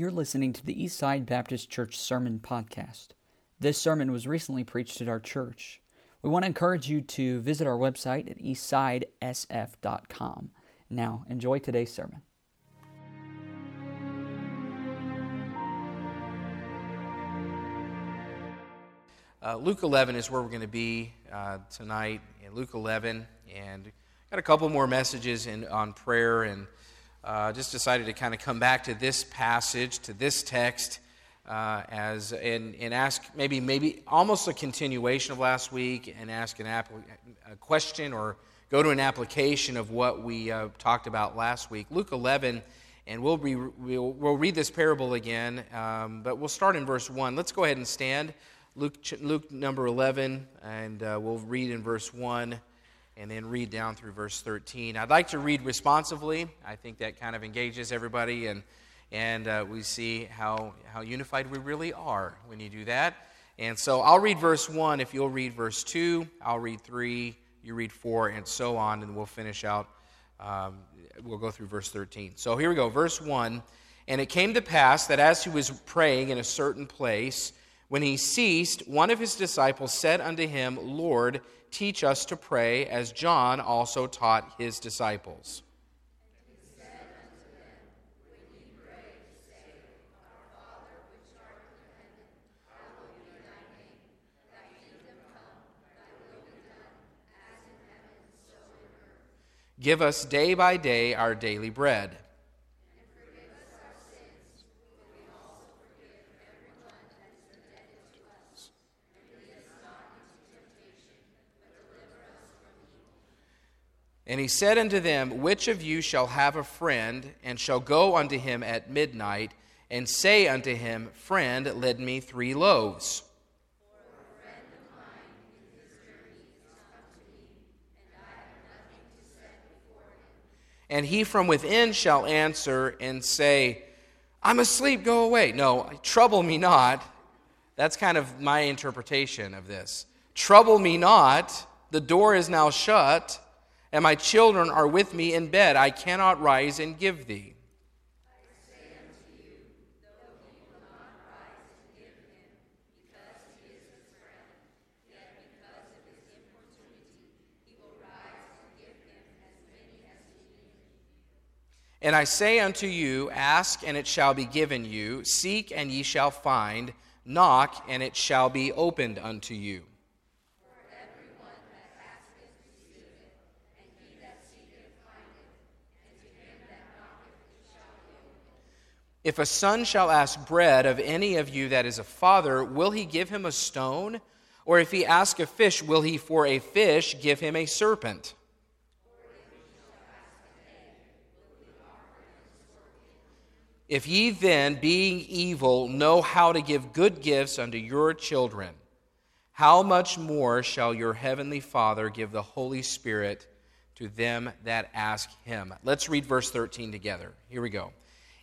You're listening to the Eastside Baptist Church Sermon Podcast. This sermon was recently preached at our church. We want to encourage you to visit our website at eastsidesf.com. Now, enjoy today's sermon. Uh, Luke 11 is where we're going to be uh, tonight in Luke 11, and got a couple more messages in, on prayer, and uh, just decided to kind of come back to this passage, to this text, uh, as and, and ask maybe maybe almost a continuation of last week, and ask an app, a question or go to an application of what we uh, talked about last week. Luke 11 and we'll, we'll, we'll read this parable again, um, but we'll start in verse 1. Let's go ahead and stand. Luke, Luke number 11, and uh, we'll read in verse 1 and then read down through verse 13. I'd like to read responsively. I think that kind of engages everybody, and, and uh, we see how, how unified we really are when you do that. And so I'll read verse 1. If you'll read verse 2, I'll read 3, you read 4, and so on, and we'll finish out. Um, we'll go through verse 13. So here we go. Verse 1 And it came to pass that as he was praying in a certain place, when he ceased, one of his disciples said unto him, Lord, teach us to pray, as John also taught his disciples. Give us day by day our daily bread. And he said unto them, Which of you shall have a friend, and shall go unto him at midnight, and say unto him, Friend, lend me three loaves? And he from within shall answer and say, I'm asleep, go away. No, trouble me not. That's kind of my interpretation of this. Trouble me not. The door is now shut and my children are with me in bed. I cannot rise and give thee. And I say unto you, Ask, and it shall be given you. Seek, and ye shall find. Knock, and it shall be opened unto you. If a son shall ask bread of any of you that is a father, will he give him a stone? Or if he ask a fish, will he for a fish give him a serpent? If ye then, being evil, know how to give good gifts unto your children, how much more shall your heavenly Father give the Holy Spirit to them that ask him? Let's read verse 13 together. Here we go.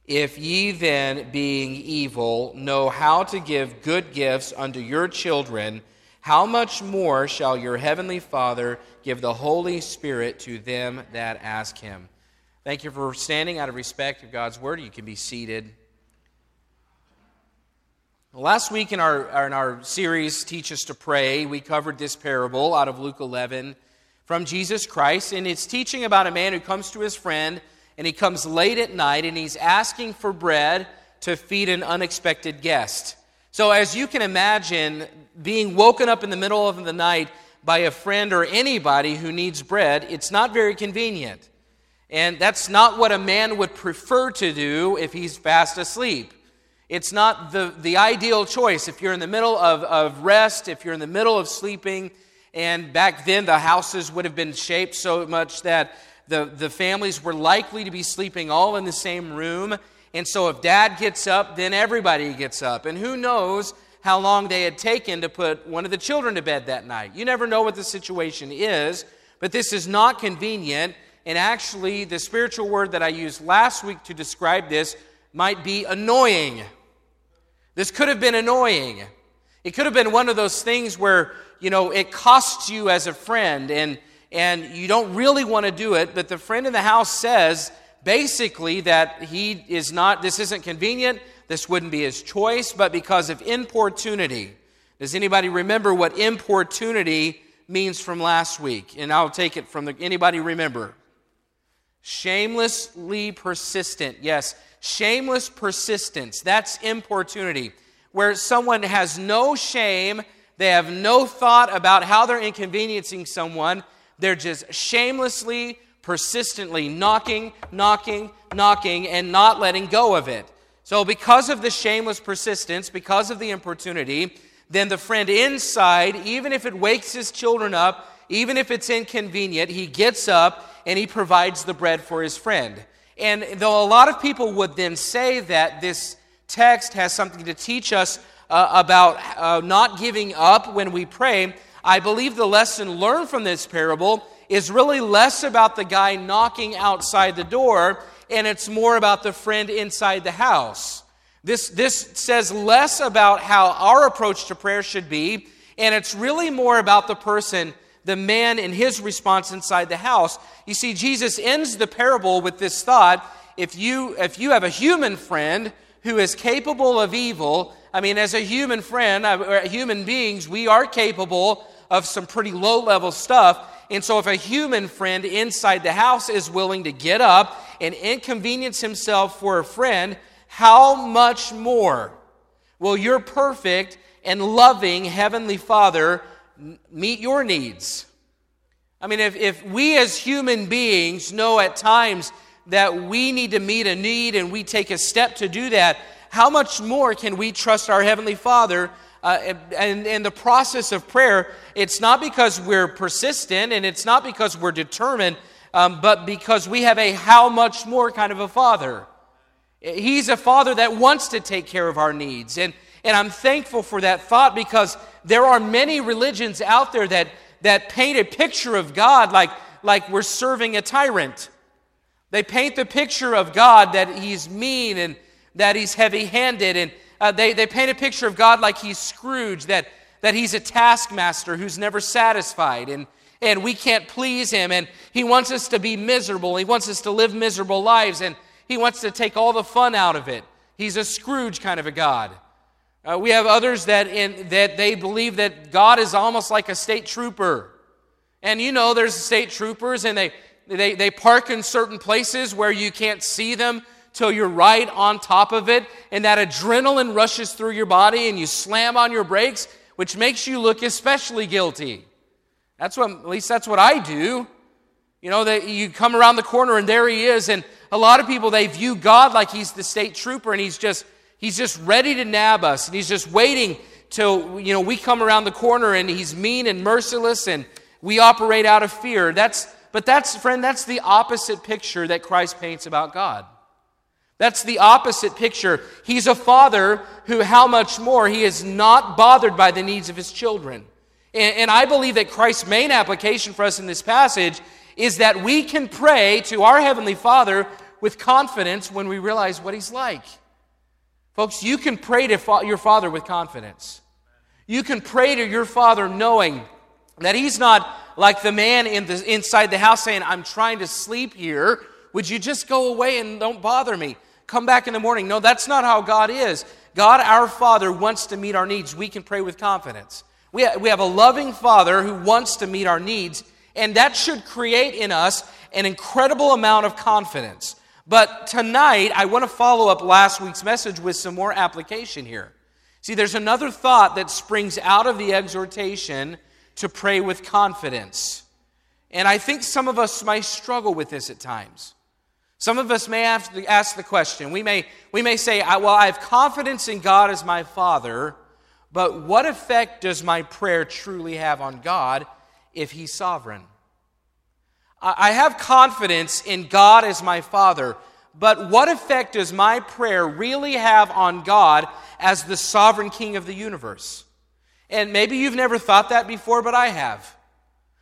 If ye then, being evil, know how to give good gifts unto your children, how much more shall your heavenly Father give the Holy Spirit to them that ask him? Thank you for standing out of respect of God's word. You can be seated. Last week in our, in our series, Teach Us to Pray, we covered this parable out of Luke 11 from Jesus Christ, and it's teaching about a man who comes to his friend and he comes late at night and he's asking for bread to feed an unexpected guest. So, as you can imagine, being woken up in the middle of the night by a friend or anybody who needs bread, it's not very convenient. And that's not what a man would prefer to do if he's fast asleep. It's not the, the ideal choice if you're in the middle of, of rest, if you're in the middle of sleeping. And back then, the houses would have been shaped so much that the, the families were likely to be sleeping all in the same room. And so if dad gets up, then everybody gets up. And who knows how long they had taken to put one of the children to bed that night. You never know what the situation is, but this is not convenient. And actually, the spiritual word that I used last week to describe this might be annoying. This could have been annoying. It could have been one of those things where, you know, it costs you as a friend and and you don't really want to do it, but the friend in the house says basically that he is not, this isn't convenient, this wouldn't be his choice, but because of importunity. Does anybody remember what importunity means from last week? And I'll take it from the anybody remember? Shamelessly persistent. Yes, shameless persistence. That's importunity. Where someone has no shame, they have no thought about how they're inconveniencing someone. They're just shamelessly, persistently knocking, knocking, knocking, and not letting go of it. So, because of the shameless persistence, because of the importunity, then the friend inside, even if it wakes his children up, even if it's inconvenient, he gets up and he provides the bread for his friend. And though a lot of people would then say that this text has something to teach us uh, about uh, not giving up when we pray, I believe the lesson learned from this parable is really less about the guy knocking outside the door and it's more about the friend inside the house. This, this says less about how our approach to prayer should be, and it's really more about the person, the man, and his response inside the house. You see, Jesus ends the parable with this thought if you, if you have a human friend who is capable of evil, I mean, as a human friend, uh, human beings, we are capable of some pretty low level stuff. And so, if a human friend inside the house is willing to get up and inconvenience himself for a friend, how much more will your perfect and loving Heavenly Father meet your needs? I mean, if, if we as human beings know at times that we need to meet a need and we take a step to do that, how much more can we trust our Heavenly Father uh, and in the process of prayer, it's not because we're persistent and it's not because we're determined, um, but because we have a how much more kind of a father. He's a father that wants to take care of our needs. And, and I'm thankful for that thought because there are many religions out there that, that paint a picture of God like, like we're serving a tyrant. They paint the picture of God that he's mean and that he's heavy handed and uh, they, they paint a picture of God like he's Scrooge, that, that he's a taskmaster who's never satisfied, and, and we can't please him, and he wants us to be miserable. He wants us to live miserable lives, and he wants to take all the fun out of it. He's a Scrooge kind of a God. Uh, we have others that, in, that they believe that God is almost like a state trooper. And you know, there's state troopers, and they, they, they park in certain places where you can't see them till you're right on top of it, and that adrenaline rushes through your body, and you slam on your brakes, which makes you look especially guilty. That's what, at least that's what I do. You know, that you come around the corner and there he is, and a lot of people they view God like he's the state trooper, and he's just he's just ready to nab us, and he's just waiting till you know we come around the corner, and he's mean and merciless, and we operate out of fear. That's but that's friend, that's the opposite picture that Christ paints about God. That's the opposite picture. He's a father who, how much more, he is not bothered by the needs of his children. And, and, I believe that Christ's main application for us in this passage is that we can pray to our Heavenly Father with confidence when we realize what he's like. Folks, you can pray to fa- your Father with confidence. You can pray to your Father knowing that he's not like the man in the, inside the house saying, I'm trying to sleep here. Would you just go away and don't bother me? Come back in the morning. No, that's not how God is. God, our Father, wants to meet our needs. We can pray with confidence. We have, we have a loving Father who wants to meet our needs, and that should create in us an incredible amount of confidence. But tonight, I want to follow up last week's message with some more application here. See, there's another thought that springs out of the exhortation to pray with confidence. And I think some of us might struggle with this at times. Some of us may ask the question. We may, we may say, Well, I have confidence in God as my Father, but what effect does my prayer truly have on God if He's sovereign? I have confidence in God as my Father, but what effect does my prayer really have on God as the sovereign King of the universe? And maybe you've never thought that before, but I have.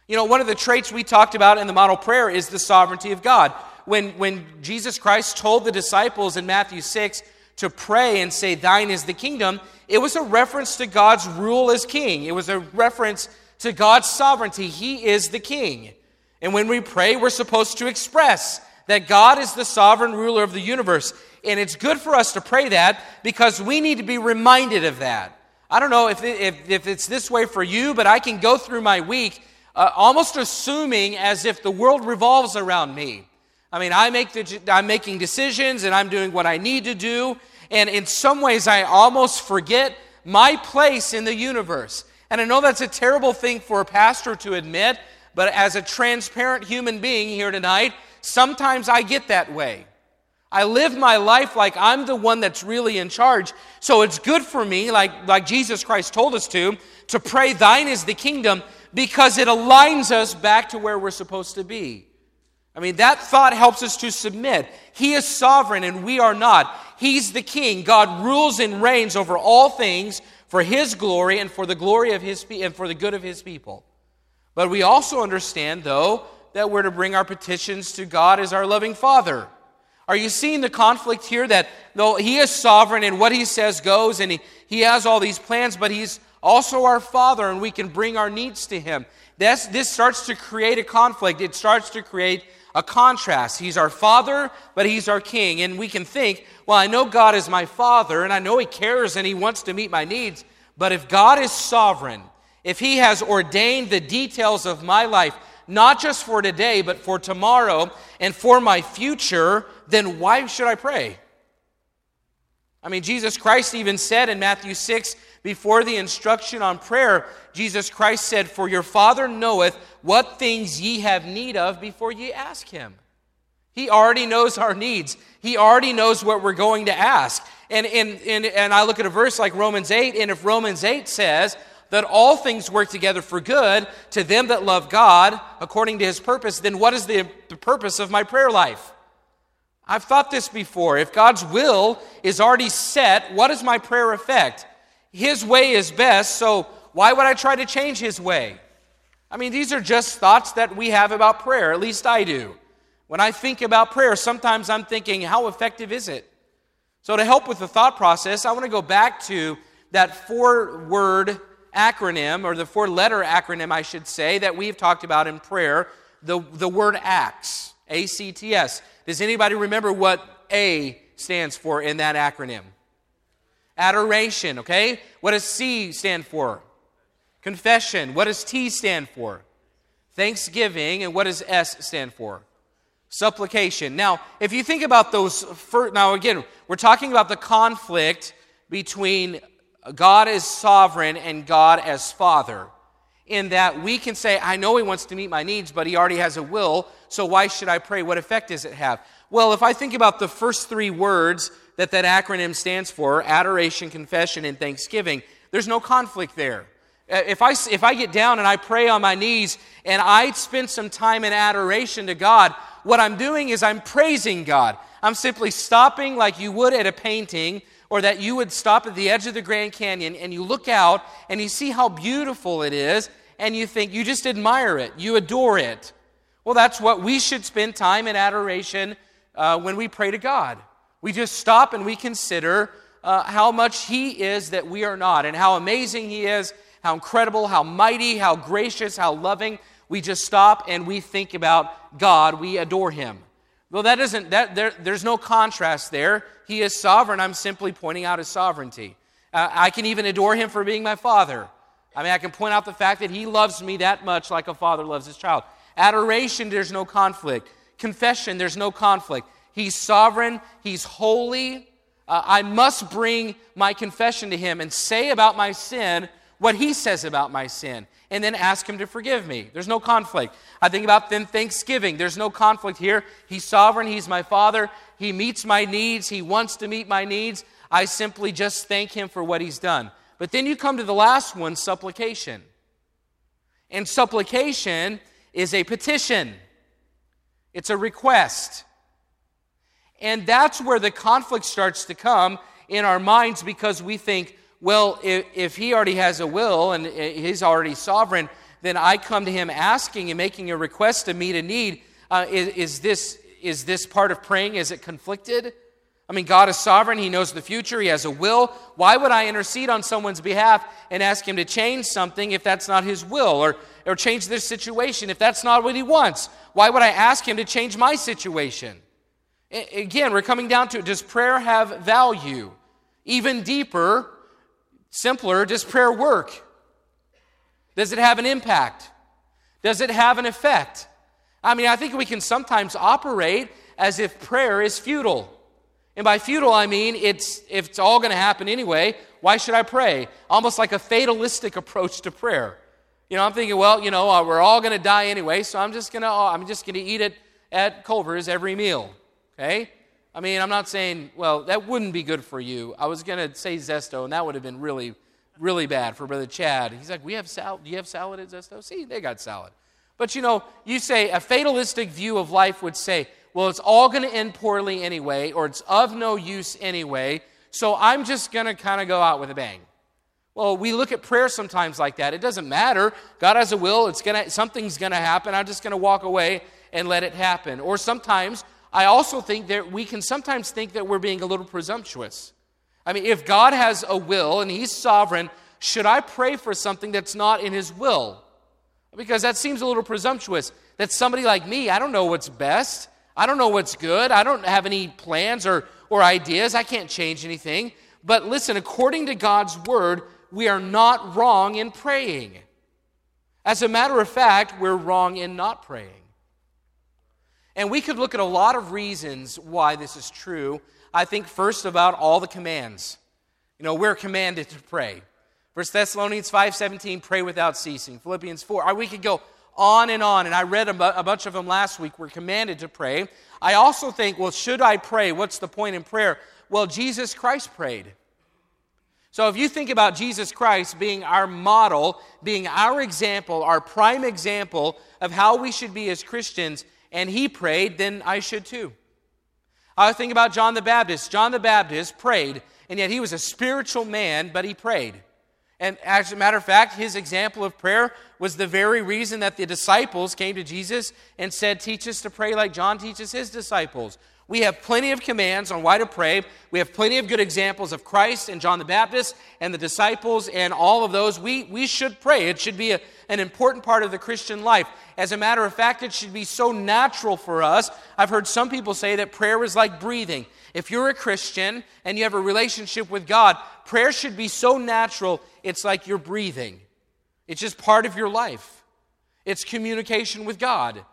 You know, one of the traits we talked about in the model prayer is the sovereignty of God when, when Jesus Christ told the disciples in Matthew 6 to pray and say, Thine is the kingdom, it was a reference to God's rule as king. It was a reference to God's sovereignty. He is the king. And when we pray, we're supposed to express that God is the sovereign ruler of the universe. And it's good for us to pray that because we need to be reminded of that. I don't know if, it, if, if it's this way for you, but I can go through my week uh, almost assuming as if the world revolves around me. I mean, I make the, I'm making decisions and I'm doing what I need to do. And in some ways, I almost forget my place in the universe. And I know that's a terrible thing for a pastor to admit, but as a transparent human being here tonight, sometimes I get that way. I live my life like I'm the one that's really in charge. So it's good for me, like, like Jesus Christ told us to, to pray, Thine is the kingdom, because it aligns us back to where we're supposed to be. I mean, that thought helps us to submit. He is sovereign and we are not. He's the king. God rules and reigns over all things for his glory and for the glory of his and for the good of his people. But we also understand though that we're to bring our petitions to God as our loving Father. Are you seeing the conflict here that though he is sovereign and what he says goes and he, he has all these plans, but he's also our Father and we can bring our needs to him? This, this starts to create a conflict. It starts to create a contrast. He's our Father, but He's our King. And we can think, well, I know God is my Father, and I know He cares and He wants to meet my needs. But if God is sovereign, if He has ordained the details of my life, not just for today, but for tomorrow and for my future, then why should I pray? I mean, Jesus Christ even said in Matthew 6, before the instruction on prayer, Jesus Christ said, For your Father knoweth what things ye have need of before ye ask him. He already knows our needs. He already knows what we're going to ask. And, and, and, and I look at a verse like Romans 8, and if Romans 8 says that all things work together for good to them that love God according to his purpose, then what is the, the purpose of my prayer life? I've thought this before. If God's will is already set, what does my prayer affect? His way is best, so why would I try to change His way? I mean, these are just thoughts that we have about prayer, at least I do. When I think about prayer, sometimes I'm thinking, how effective is it? So, to help with the thought process, I want to go back to that four word acronym, or the four letter acronym, I should say, that we've talked about in prayer the, the word ACTS. A C T S. Does anybody remember what A stands for in that acronym? Adoration, okay? What does C stand for? Confession. What does T stand for? Thanksgiving. And what does S stand for? Supplication. Now, if you think about those, first, now again, we're talking about the conflict between God as sovereign and God as Father in that we can say, I know He wants to meet my needs, but He already has a will, so why should I pray? What effect does it have? Well, if I think about the first three words that that acronym stands for adoration, confession, and thanksgiving there's no conflict there. Uh, if I, if I get down and I pray on my knees and I spend some time in adoration to God, what I'm doing is I'm praising God. I'm simply stopping like you would at a painting or that you would stop at the edge of the Grand Canyon and you look out and you see how beautiful it is and you think you just admire it, you adore it. Well, that's what we should spend time in adoration uh, when we pray to God. We just stop and we consider uh, how much He is that we are not, and how amazing He is, how incredible, how mighty, how gracious, how loving. We just stop and we think about God. We adore Him. Well, that isn't that there, there's no contrast there. He is sovereign. I'm simply pointing out his sovereignty. Uh, I can even adore him for being my father. I mean, I can point out the fact that he loves me that much like a father loves his child. Adoration, there's no conflict. Confession, there's no conflict. He's sovereign, he's holy. Uh, I must bring my confession to him and say about my sin what he says about my sin and then ask him to forgive me. There's no conflict. I think about then Thanksgiving. There's no conflict here. He's sovereign, he's my father. He meets my needs, he wants to meet my needs. I simply just thank him for what he's done. But then you come to the last one, supplication. And supplication is a petition. It's a request. And that's where the conflict starts to come in our minds because we think, well, if, if he already has a will and he's already sovereign, then I come to him asking and making a request to meet a need. Uh, is, is, this, is this part of praying? Is it conflicted? I mean, God is sovereign. He knows the future. He has a will. Why would I intercede on someone's behalf and ask him to change something if that's not his will or, or change their situation if that's not what he wants? Why would I ask him to change my situation? Again, we're coming down to does prayer have value? Even deeper, simpler, does prayer work? Does it have an impact? Does it have an effect? I mean, I think we can sometimes operate as if prayer is futile. And by futile, I mean it's if it's all going to happen anyway, why should I pray? Almost like a fatalistic approach to prayer. You know, I'm thinking, well, you know, uh, we're all going to die anyway, so I'm just going to uh, I'm just going to eat it at Culver's every meal. Okay? I mean, I'm not saying, well, that wouldn't be good for you. I was going to say Zesto, and that would have been really, really bad for Brother Chad. He's like, we have salad. Do you have salad at Zesto? See, they got salad. But you know, you say a fatalistic view of life would say, well, it's all going to end poorly anyway, or it's of no use anyway, so I'm just going to kind of go out with a bang. Well, we look at prayer sometimes like that. It doesn't matter. God has a will. It's gonna something's going to happen. I'm just going to walk away and let it happen. Or sometimes I also think that we can sometimes think that we're being a little presumptuous. I mean, if God has a will and he's sovereign, should I pray for something that's not in his will? Because that seems a little presumptuous. That somebody like me, I don't know what's best. I don't know what's good. I don't have any plans or, or ideas. I can't change anything. But listen, according to God's word, we are not wrong in praying. As a matter of fact, we're wrong in not praying. And we could look at a lot of reasons why this is true. I think first about all the commands. You know, we're commanded to pray. 1 Thessalonians 5:17, pray without ceasing. Philippians 4. We could go on and on. And I read a, bunch of them last week. We're commanded to pray. I also think, well, should I pray? What's the point in prayer? Well, Jesus Christ prayed. So if you think about Jesus Christ being our model, being our example, our prime example of how we should be as Christians, and he prayed, then I should too. I think about John the Baptist. John the Baptist prayed, and yet he was a spiritual man, but he prayed. And as a matter of fact, his example of prayer was the very reason that the disciples came to Jesus and said, Teach us to pray like John teaches his disciples. We have plenty of commands on why to pray. We have plenty of good examples of Christ and John the Baptist and the disciples and all of those. We, we should pray. It should be a, an important part of the Christian life. As a matter of fact, it should be so natural for us. I've heard some people say that prayer is like breathing. If you're a Christian and you have a relationship with God, prayer should be so natural, it's like you're breathing. It's just part of your life. It's communication with God.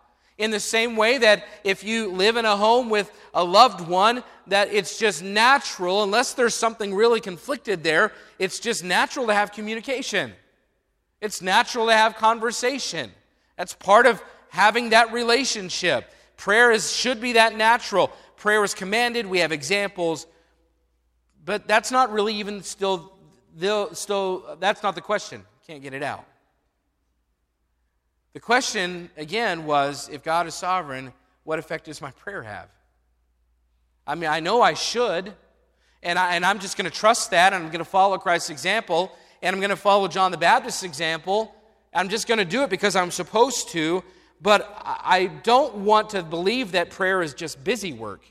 In the same way that if you live in a home with a loved one, that it's just natural, unless there's something really conflicted there, it's just natural to have communication. It's natural to have conversation. That's part of having that relationship. Prayer is, should be that natural. Prayer is commanded. We have examples. But that's not really even still, still that's not the question. Can't get it out. The question, again, was if God is sovereign, what effect does my prayer have? I mean, I know I should, and, I, and I'm just going to trust that, and I'm going to follow Christ's example, and I'm going to follow John the Baptist's example. I'm just going to do it because I'm supposed to, but I don't want to believe that prayer is just busy work.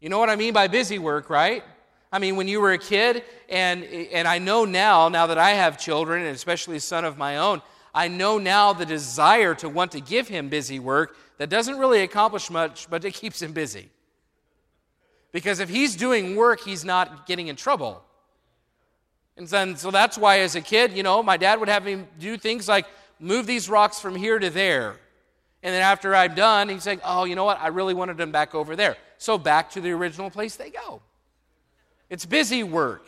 You know what I mean by busy work, right? I mean, when you were a kid, and, and I know now, now that I have children, and especially a son of my own, I know now the desire to want to give him busy work that doesn't really accomplish much, but it keeps him busy. Because if he's doing work, he's not getting in trouble. And then, so that's why, as a kid, you know, my dad would have me do things like move these rocks from here to there. And then after I'm done, he's like, oh, you know what? I really wanted them back over there. So back to the original place they go. It's busy work.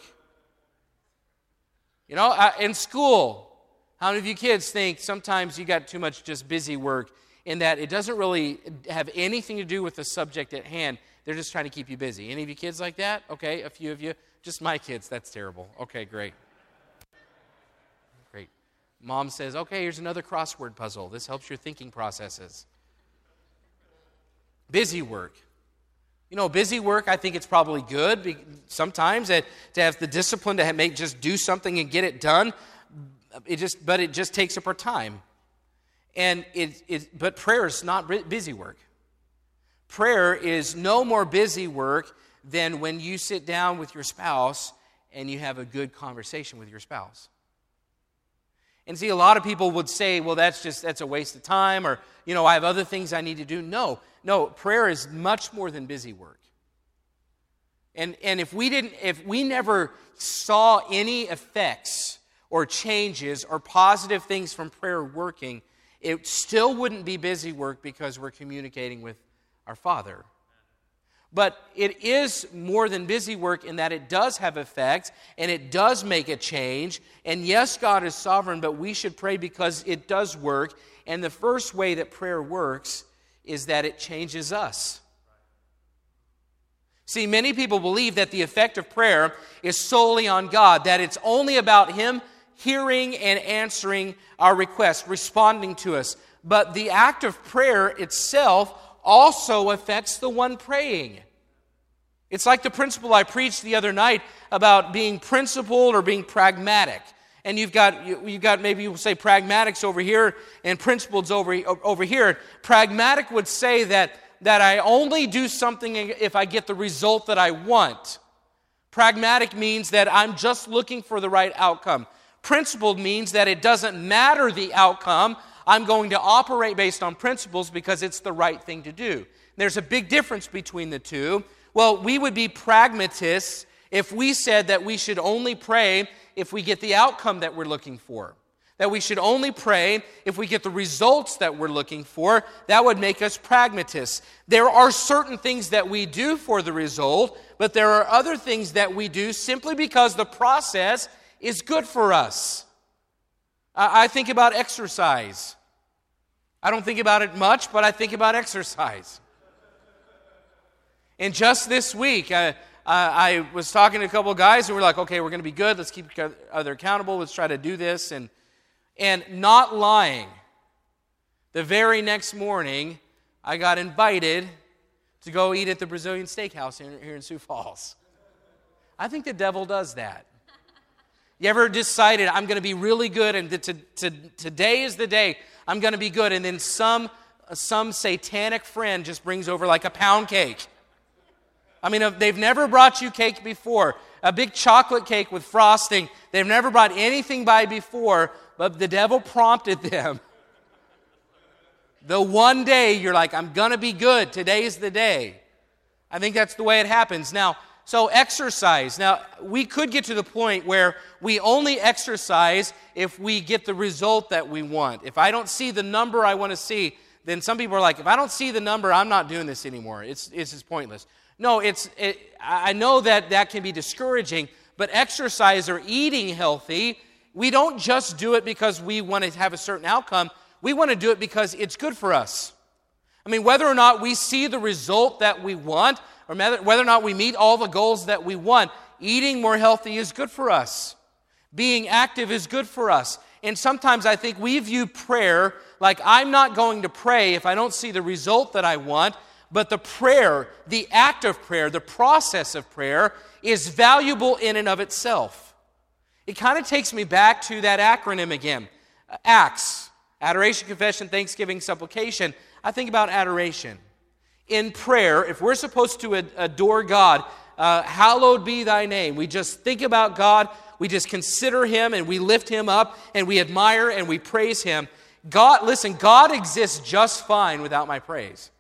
You know, in school, how many of you kids think sometimes you got too much just busy work in that it doesn't really have anything to do with the subject at hand? They're just trying to keep you busy. Any of you kids like that? Okay, a few of you. Just my kids. That's terrible. Okay, great. Great. Mom says, okay, here's another crossword puzzle. This helps your thinking processes. Busy work. You know, busy work, I think it's probably good sometimes to have the discipline to make just do something and get it done it just, but it just takes up our time. And it, it, but prayer is not busy work. Prayer is no more busy work than when you sit down with your spouse and you have a good conversation with your spouse. And see, a lot of people would say, well, that's just, that's a waste of time, or, you know, I have other things I need to do. No, no, prayer is much more than busy work. And, and if we didn't, if we never saw any effects or changes or positive things from prayer working, it still wouldn't be busy work because we're communicating with our Father. But it is more than busy work in that it does have effect and it does make a change. And yes, God is sovereign, but we should pray because it does work. And the first way that prayer works is that it changes us. See, many people believe that the effect of prayer is solely on God, that it's only about Him hearing and answering our requests, responding to us. But the act of prayer itself also affects the one praying. It's like the principle I preached the other night about being principled or being pragmatic. And you've got, you've got maybe you will say pragmatics over here and principled over, over here. Pragmatic would say that, that I only do something if I get the result that I want. Pragmatic means that I'm just looking for the right outcome. Principled means that it doesn't matter the outcome. I'm going to operate based on principles because it's the right thing to do. There's a big difference between the two. Well, we would be pragmatists if we said that we should only pray if we get the outcome that we're looking for. That we should only pray if we get the results that we're looking for. That would make us pragmatists. There are certain things that we do for the result, but there are other things that we do simply because the process is good for us. I think about exercise. I don't think about it much, but I think about exercise. And just this week, I, I, was talking to a couple of guys who were like, okay, we're going to be good. Let's keep each other accountable. Let's try to do this. And, and not lying, the very next morning, I got invited to go eat at the Brazilian steakhouse here, here in Sioux Falls. I think the devil does that. You ever decided, I'm going to be really good, and to, to, today is the day I'm going to be good, and then some, some satanic friend just brings over like a pound cake I mean, uh, they've never brought you cake before, a big chocolate cake with frosting. They've never brought anything by before, but the devil prompted them. The one day you're like, I'm going to be good. Today's the day. I think that's the way it happens. Now, so exercise. Now, we could get to the point where we only exercise if we get the result that we want. If I don't see the number I want to see, then some people are like, if I don't see the number, I'm not doing this anymore. It's, it's just pointless. No, it's, it, I know that that can be discouraging, but exercise or eating healthy, we don't just do it because we want to have a certain outcome. We want to do it because it's good for us. I mean, whether or not we see the result that we want, or whether or not we meet all the goals that we want, eating more healthy is good for us. Being active is good for us. And sometimes I think we view prayer like I'm not going to pray if I don't see the result that I want. But the prayer, the act of prayer, the process of prayer is valuable in and of itself. It kind of takes me back to that acronym again ACTS Adoration, Confession, Thanksgiving, Supplication. I think about adoration. In prayer, if we're supposed to adore God, uh, hallowed be thy name. We just think about God, we just consider him and we lift him up and we admire and we praise him. God, listen, God exists just fine without my praise.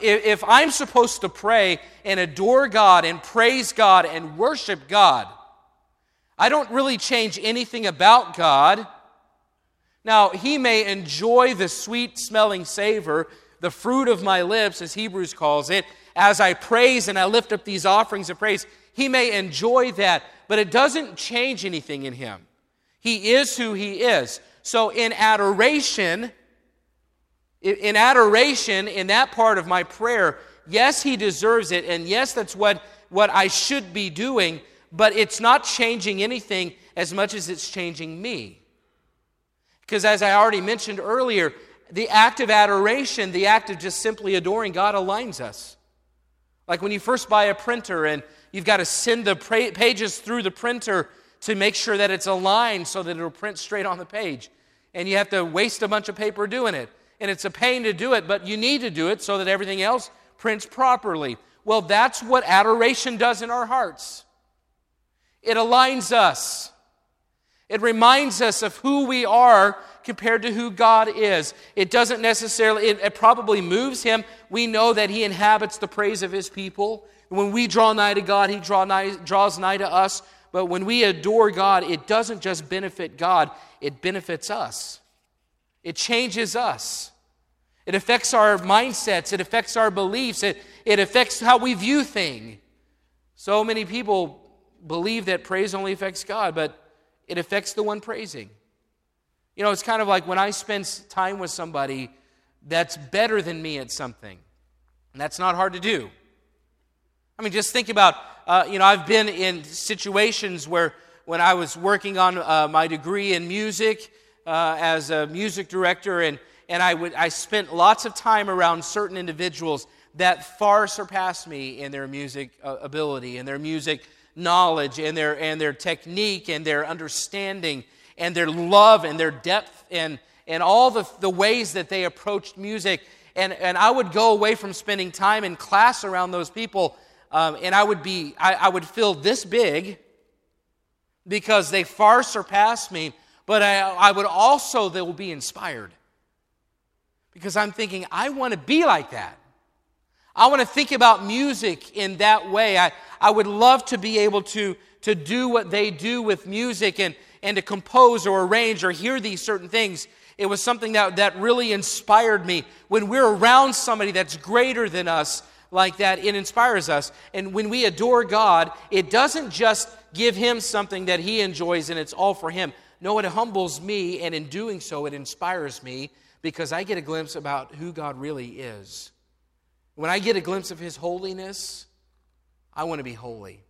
If I'm supposed to pray and adore God and praise God and worship God, I don't really change anything about God. Now, He may enjoy the sweet smelling savor, the fruit of my lips, as Hebrews calls it, as I praise and I lift up these offerings of praise. He may enjoy that, but it doesn't change anything in Him. He is who He is. So, in adoration, in adoration, in that part of my prayer, yes, he deserves it, and yes, that's what, what I should be doing, but it's not changing anything as much as it's changing me. Because as I already mentioned earlier, the act of adoration, the act of just simply adoring God, aligns us. Like when you first buy a printer and you've got to send the pages through the printer to make sure that it's aligned so that it'll print straight on the page. And you have to waste a bunch of paper doing it. and it's a pain to do it, but you need to do it so that everything else prints properly. Well, that's what adoration does in our hearts. It aligns us. It reminds us of who we are compared to who God is. It doesn't necessarily, it, it, probably moves him. We know that he inhabits the praise of his people. When we draw nigh to God, he draw nigh, draws nigh to us. But when we adore God, it doesn't just benefit God, it benefits us. It changes us. It affects our mindsets, it affects our beliefs, it, it affects how we view things. So many people believe that praise only affects God, but it affects the one praising. You know, it's kind of like when I spend time with somebody that's better than me at something, and that's not hard to do. I mean, just think about, uh, you know, I've been in situations where when I was working on uh, my degree in music uh, as a music director, and, and I, would, I spent lots of time around certain individuals that far surpassed me in their music uh, ability and their music knowledge and their, and their technique and their understanding and their love and their depth and, and all the, the ways that they approached music. And, and I would go away from spending time in class around those people, um, and I would, be, I, I would feel this big because they far surpassed me, but I, I would also, they will be inspired. Because I'm thinking, I want to be like that. I want to think about music in that way. I, I would love to be able to, to do what they do with music and, and to compose or arrange or hear these certain things. It was something that, that really inspired me. When we're around somebody that's greater than us like that, it inspires us. And when we adore God, it doesn't just give Him something that He enjoys and it's all for Him. No, it humbles me, and in doing so, it inspires me because I get a glimpse about who God really is. When I get a glimpse of His holiness, I want to be holy.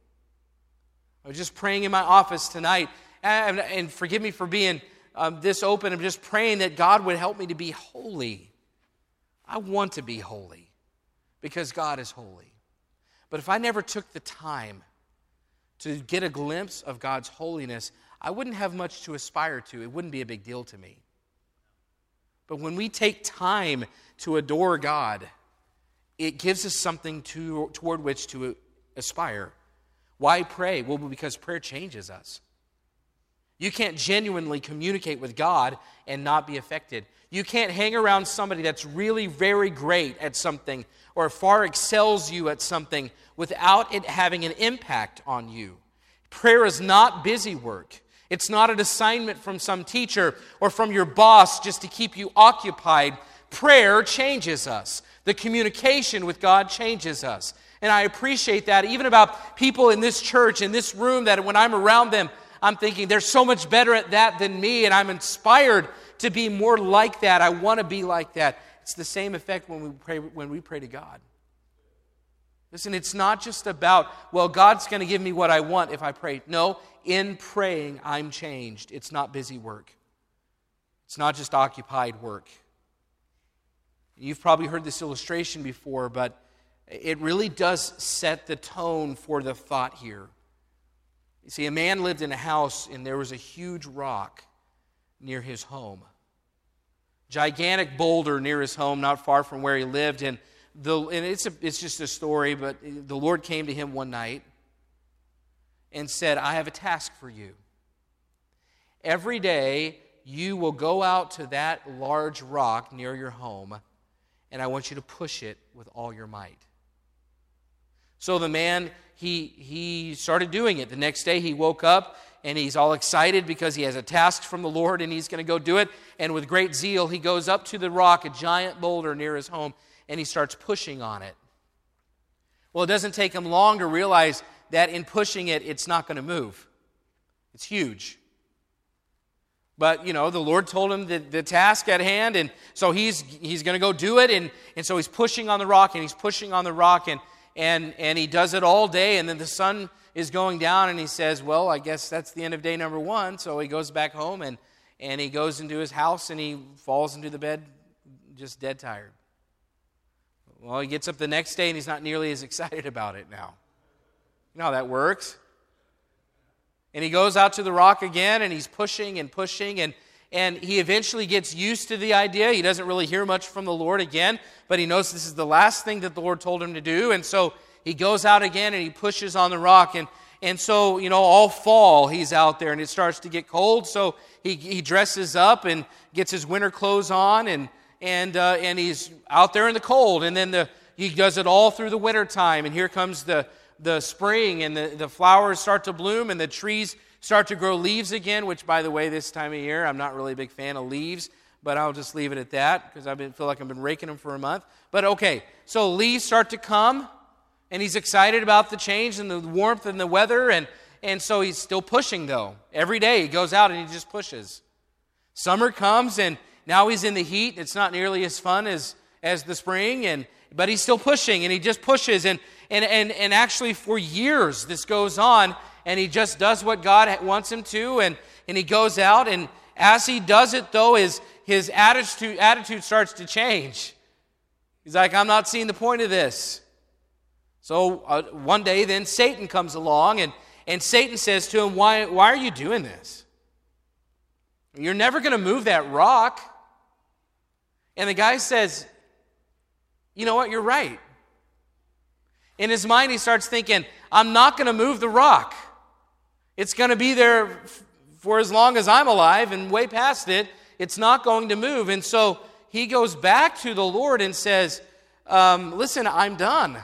I was just praying in my office tonight and, and forgive me for being um, this open. I'm just praying that God would help me to be holy. I want to be holy because God is holy. But if I never took the time to get a glimpse of God's holiness, I wouldn't have much to aspire to. It wouldn't be a big deal to me. But when we take time to adore God, it gives us something to, toward which to aspire. Why pray? Well, because prayer changes us. You can't genuinely communicate with God and not be affected. You can't hang around somebody that's really very great at something or far excels you at something without it having an impact on you. Prayer is not busy work. It's not an assignment from some teacher or from your boss just to keep you occupied. Prayer changes us. The communication with God changes us. And I appreciate that even about people in this church, in this room, that when I'm around them, I'm thinking they're so much better at that than me, and I'm inspired to be more like that. I want to be like that. It's the same effect when we pray, when we pray to God. Listen, it's not just about, well, God's going to give me what I want if I pray. No, in praying, I'm changed. It's not busy work, it's not just occupied work. You've probably heard this illustration before, but it really does set the tone for the thought here. You see, a man lived in a house and there was a huge rock near his home. Gigantic boulder near his home, not far from where he lived. And, the, and it's, a, it's just a story, but the Lord came to him one night and said, I have a task for you. Every day, you will go out to that large rock near your home, and I want you to push it with all your might. So the man he, he started doing it. The next day he woke up and he's all excited because he has a task from the Lord and he's going to go do it. And with great zeal, he goes up to the rock, a giant boulder near his home, and he starts pushing on it. Well, it doesn't take him long to realize that in pushing it, it's not going to move. It's huge. But, you know, the Lord told him the, the task at hand, and so he's, he's going to go do it. And, and so he's pushing on the rock, and he's pushing on the rock, and and, and he does it all day, and then the sun is going down, and he says, Well, I guess that's the end of day number one. So he goes back home, and, and he goes into his house, and he falls into the bed just dead tired. Well, he gets up the next day, and he's not nearly as excited about it now. You know how that works? And he goes out to the rock again, and he's pushing and pushing, and, and he eventually gets used to the idea. He doesn't really hear much from the Lord again, but he knows this is the last thing that the Lord told him to do. And so he goes out again and he pushes on the rock. And, and so, you know, all fall he's out there and it starts to get cold. So he, he dresses up and gets his winter clothes on and, and, uh, and he's out there in the cold. And then the, he does it all through the winter time. And here comes the, the spring and the, the flowers start to bloom and the trees start to grow leaves again, which, by the way, this time of year, I'm not really a big fan of leaves, but I'll just leave it at that because I feel like I've been raking them for a month. But okay, so leaves start to come, and he's excited about the change and the warmth and the weather, and, and so he's still pushing, though. Every day he goes out and he just pushes. Summer comes, and now he's in the heat. It's not nearly as fun as, as the spring, and, but he's still pushing, and he just pushes. And, and, and, and actually, for years, this goes on and he just does what God wants him to, and, and he goes out, and as he does it, though, his, his attitude, attitude starts to change. He's like, I'm not seeing the point of this. So uh, one day, then Satan comes along, and, and Satan says to him, Why, why are you doing this? You're never going to move that rock. And the guy says, You know what? You're right. In his mind, he starts thinking, I'm not going to move the rock. It's going to be there for as long as I'm alive, and way past it, it's not going to move. And so he goes back to the Lord and says, um, Listen, I'm done.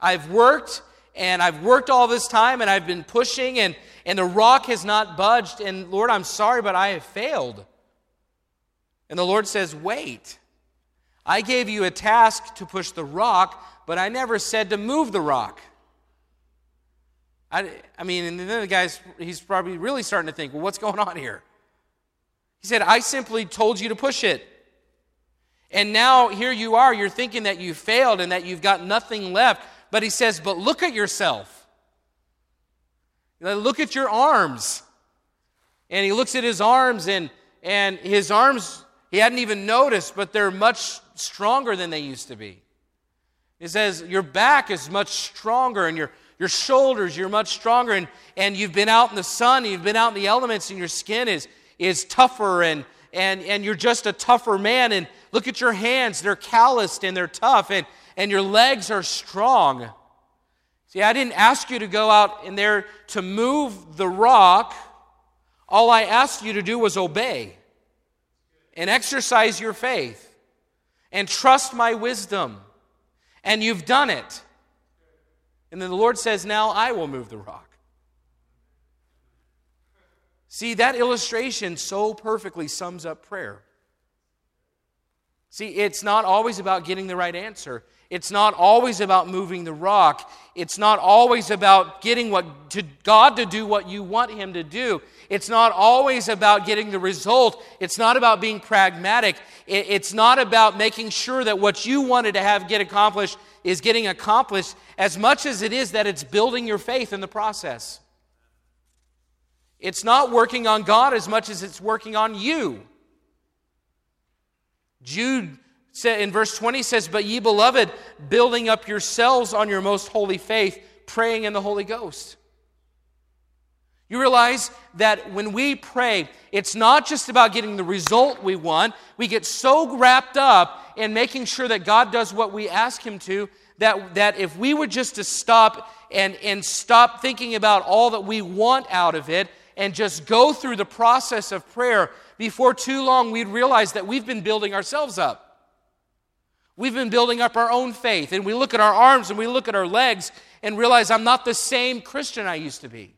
I've worked, and I've worked all this time, and I've been pushing, and, and the rock has not budged. And Lord, I'm sorry, but I have failed. And the Lord says, Wait. I gave you a task to push the rock, but I never said to move the rock. I, I mean, and then the guy's, he's probably really starting to think, well, what's going on here? He said, I simply told you to push it. And now here you are, you're thinking that you failed and that you've got nothing left. But he says, but look at yourself. Look at your arms. And he looks at his arms, and, and his arms, he hadn't even noticed, but they're much stronger than they used to be. He says, Your back is much stronger, and your your shoulders, you're much stronger, and, and you've been out in the sun, you've been out in the elements, and your skin is, is tougher, and, and, and you're just a tougher man. And look at your hands, they're calloused and they're tough, and, and your legs are strong. See, I didn't ask you to go out in there to move the rock. All I asked you to do was obey and exercise your faith and trust my wisdom. And you've done it. And then the Lord says, Now I will move the rock. See, that illustration so perfectly sums up prayer. See, it's not always about getting the right answer. It's not always about moving the rock. It's not always about getting what to God to do what you want him to do. It's not always about getting the result. It's not about being pragmatic. It's not about making sure that what you wanted to have get accomplished is getting accomplished as much as it is that it's building your faith in the process. It's not working on God as much as it's working on you. Jude in verse 20 says, But ye beloved, building up yourselves on your most holy faith, praying in the Holy Ghost. You realize that when we pray, it's not just about getting the result we want. We get so wrapped up in making sure that God does what we ask Him to that, that if we were just to stop and, and stop thinking about all that we want out of it and just go through the process of prayer, before too long we'd realize that we've been building ourselves up. We've been building up our own faith, and we look at our arms and we look at our legs and realize I'm not the same Christian I used to be.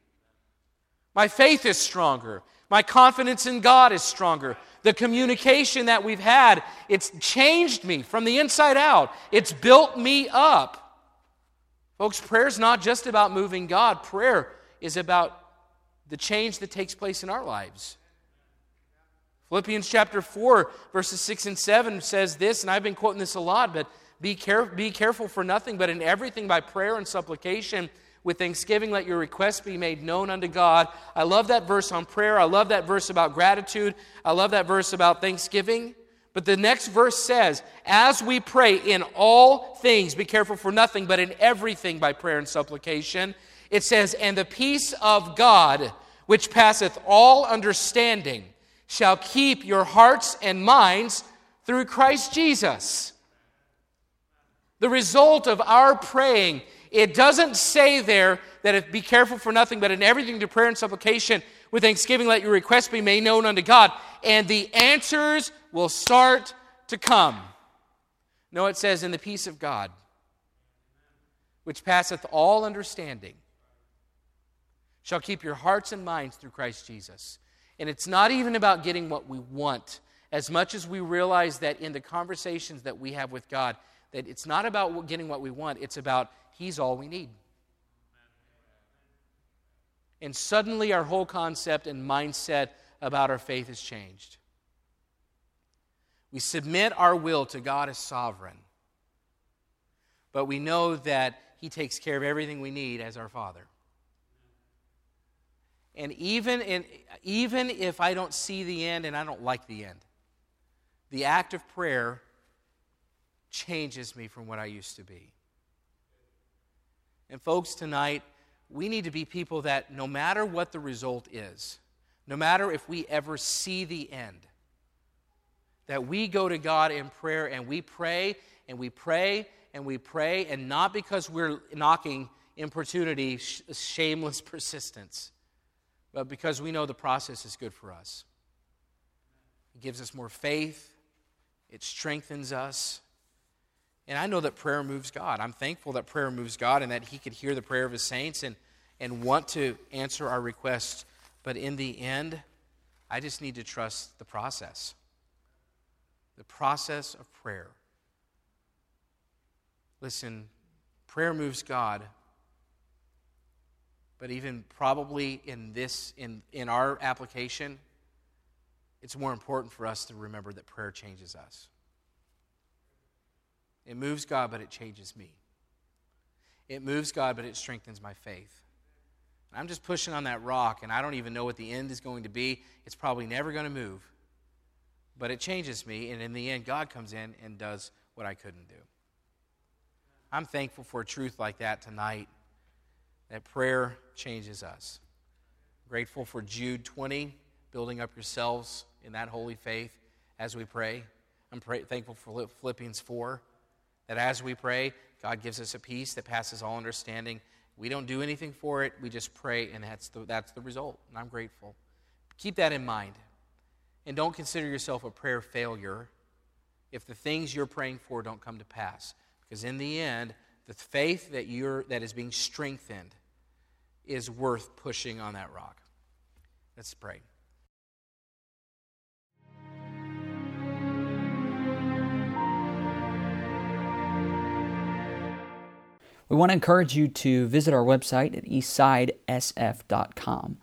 My faith is stronger. My confidence in God is stronger. The communication that we've had, it's changed me from the inside out. It's built me up. Folks, prayer is not just about moving God, prayer is about the change that takes place in our lives. Philippians chapter 4, verses 6 and 7 says this, and I've been quoting this a lot, but be, care- be careful for nothing, but in everything by prayer and supplication with thanksgiving, let your requests be made known unto God. I love that verse on prayer. I love that verse about gratitude. I love that verse about thanksgiving. But the next verse says, As we pray in all things, be careful for nothing, but in everything by prayer and supplication, it says, And the peace of God, which passeth all understanding, shall keep your hearts and minds through Christ Jesus. The result of our praying, it doesn't say there that if be careful for nothing, but in everything to prayer and supplication with thanksgiving, let your requests be made known unto God, and the answers will start to come. No, it says, in the peace of God, which passeth all understanding, shall keep your hearts and minds through Christ Jesus. And it's not even about getting what we want, as much as we realize that in the conversations that we have with God, that it's not about getting what we want, it's about He's all we need. And suddenly our whole concept and mindset about our faith has changed. We submit our will to God as sovereign, but we know that He takes care of everything we need as our Father. And even, in, even if I don't see the end and I don't like the end, the act of prayer changes me from what I used to be. And, folks, tonight, we need to be people that no matter what the result is, no matter if we ever see the end, that we go to God in prayer and we pray and we pray and we pray, and not because we're knocking importunity, shameless persistence, but because we know the process is good for us. It gives us more faith, it strengthens us. And I know that prayer moves God. I'm thankful that prayer moves God and that He could hear the prayer of His saints and, and want to answer our requests. But in the end, I just need to trust the process the process of prayer. Listen, prayer moves God. But even probably in this, in, in our application, it's more important for us to remember that prayer changes us. It moves God, but it changes me. It moves God, but it strengthens my faith. I'm just pushing on that rock, and I don't even know what the end is going to be. It's probably never going to move. But it changes me, and in the end, God comes in and does what I couldn't do. I'm thankful for a truth like that tonight that prayer changes us. Grateful for Jude 20, building up yourselves in that holy faith as we pray. I'm pray- thankful for Philippians 4, that as we pray, God gives us a peace that passes all understanding. We don't do anything for it, we just pray, and that's the, that's the result. And I'm grateful. Keep that in mind. And don't consider yourself a prayer failure if the things you're praying for don't come to pass. Because in the end, the faith that, you're, that is being strengthened is worth pushing on that rock. Let's pray. We want to encourage you to visit our website at eastsidesf.com.